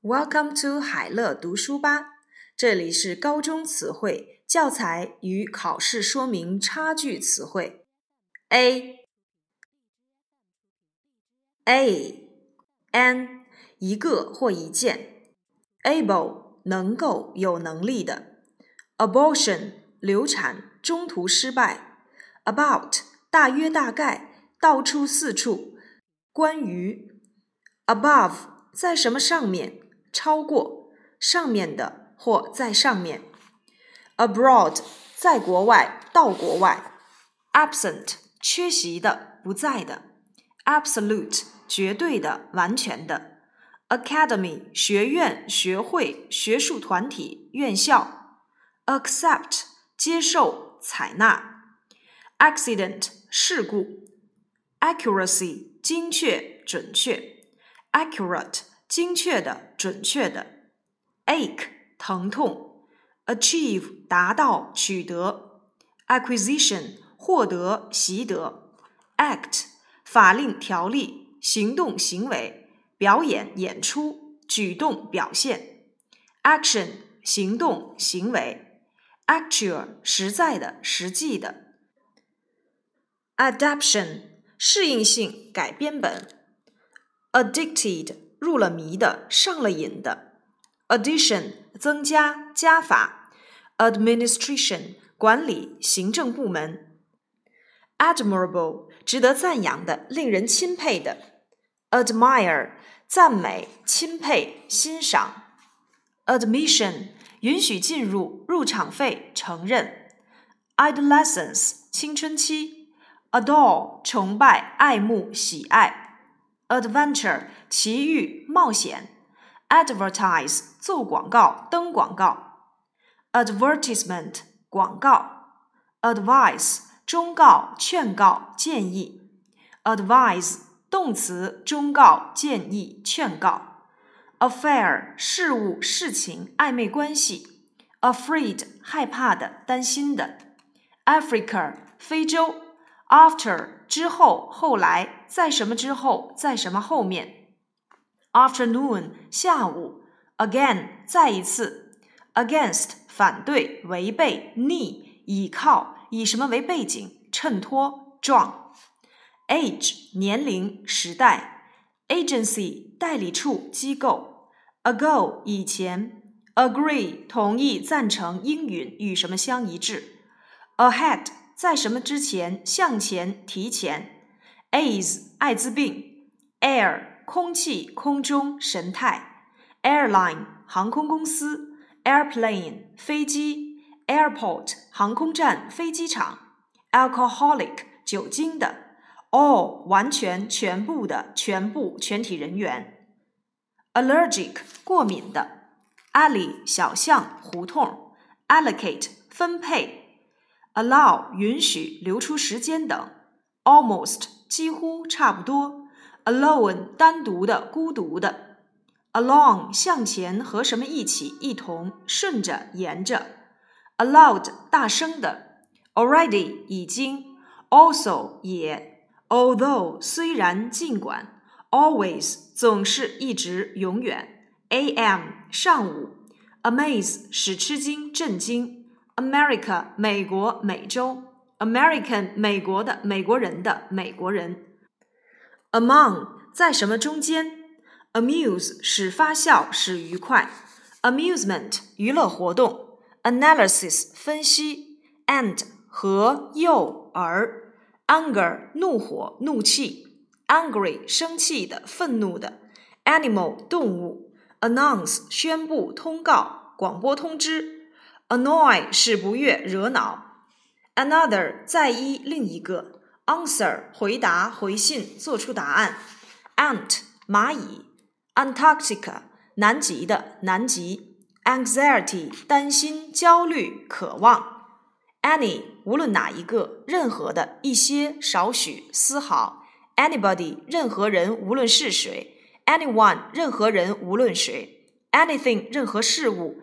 Welcome to 海乐读书吧，这里是高中词汇教材与考试说明差距词汇。A A an 一个或一件，able 能够有能力的，abortion 流产中途失败，about 大约大概到处四处，关于 above 在什么上面。超过上面的或在上面，abroad 在国外到国外，absent 缺席的不在的，absolute 绝对的完全的，academy 学院学会学术团体院校，accept 接受采纳，accident 事故，accuracy 精确准确，accurate。精确的、准确的；ache 疼痛；achieve 达到、取得；acquisition 获得、习得；act 法令、条例、行动、行为、表演、演出、举动、表现；action 行动、行为；actual 实在的、实际的；adaptation 适应性、改编本；addicted。入了迷的，上了瘾的。addition 增加加法，administration 管理行政部门。admirable 值得赞扬的，令人钦佩的。admire 赞美钦佩欣赏。admission 允许进入入场费承认。adolescence 青春期。adore 崇拜爱慕喜爱。adventure 奇遇冒险，advertise 做广告登广告，advertisement 广告，advice 忠告劝告建议，advise 动词忠告建议劝告，affair 事物事情暧昧关系，afraid 害怕的担心的，Africa 非洲。 After 之后，后来，在什么之后，在什么后面？Afternoon 下午，Again 再一次，Against 反对、违背、逆、倚靠，以什么为背景？衬托、撞。Age 年龄、时代。Agency 代理处、机构。Ago 以前。Agree 同意、赞成、应允，与什么相一致？Ahead 在什么之前？向前，提前。AIDS，艾滋病。Air，空气，空中，神态。Airline，航空公司。Airplane，飞机。Airport，航空站，飞机场。Alcoholic，酒精的。All，完全，全部的，全部，全体人员。Allergic，过敏的。Alley，小巷，胡同。Allocate，分配。Allow 允许留出时间等，almost 几乎差不多，alone 单独的孤独的，along 向前和什么一起一同顺着沿着，aloud 大声的，already 已经，also 也，although 虽然尽管，always 总是一直永远，am 上午，amaze 使吃惊震惊。America 美国美洲，American 美国的美国人的美国人，Among 在什么中间，Amuse 使发笑使愉快，Amusement 娱乐活动，Analysis 分析，And 和又而，Anger 怒火怒气，Angry 生气的愤怒的，Animal 动物，Announce 宣布通告广播通知。Annoy 使不悦、惹恼。Another 在一另一个。Answer 回答、回信、做出答案。Ant 蚂蚁。Antarctica 南极的、南极。Anxiety 担心、焦虑、渴望。Any 无论哪一个、任何的、一些、少许、丝毫。Anybody 任何人，无论是谁。Anyone 任何人，无论谁。Anything 任何事物。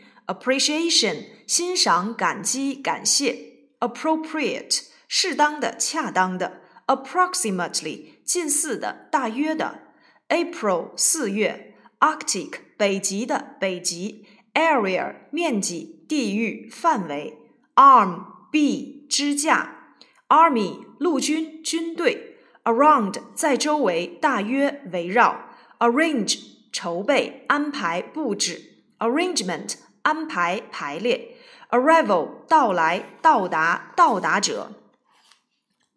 ，appreciation 欣赏感激感谢，appropriate 适当的恰当的，approximately 近似的大约的，April 四月，Arctic 北极的北极。area 面积、地域、范围，arm 臂、支架，army 陆军、军队，around 在周围、大约、围绕，arrange 筹备、安排、布置，arrangement 安排、排列，arrival 到来、到达、到达者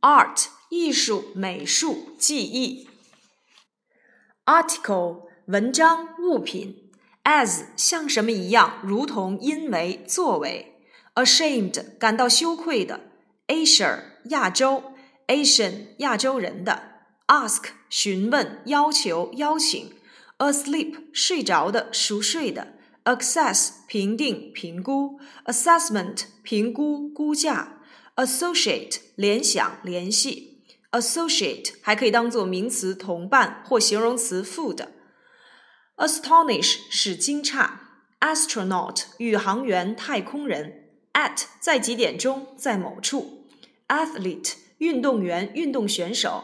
，art 艺术、美术、技艺，article 文章、物品。as 像什么一样，如同因为作为。；ashamed 感到羞愧的。；Asia 亚洲。；Asian 亚洲人的。；ask 询问、要求、邀请。；asleep 睡着的、熟睡的。；access 评定、评估；assessment 评估、估价；associate 联想、联系；associate 还可以当做名词同伴或形容词副的。Astonish 使惊诧，astronaut 宇航员、太空人，at 在几点钟，在某处，athlete 运动员、运动选手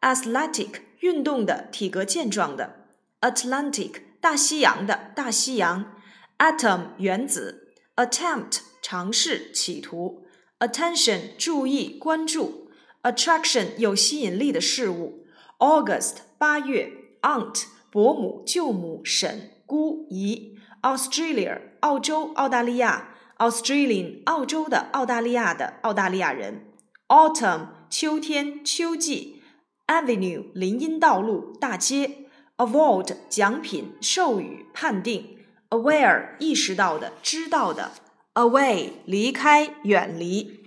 ，athletic 运动的、体格健壮的，Atlantic 大西洋的、大西洋，atom 原子，attempt 尝试、企图，attention 注意、关注，attraction 有吸引力的事物，August 八月，aunt 伯母、舅母、婶、姑、姨，Australia，澳洲、澳大利亚，Australian，澳洲的、澳大利亚的、澳大利亚人，Autumn，秋天、秋季，Avenue，林荫道路、大街，Award，奖品、授予、判定，Aware，意识到的、知道的，Away，离开、远离。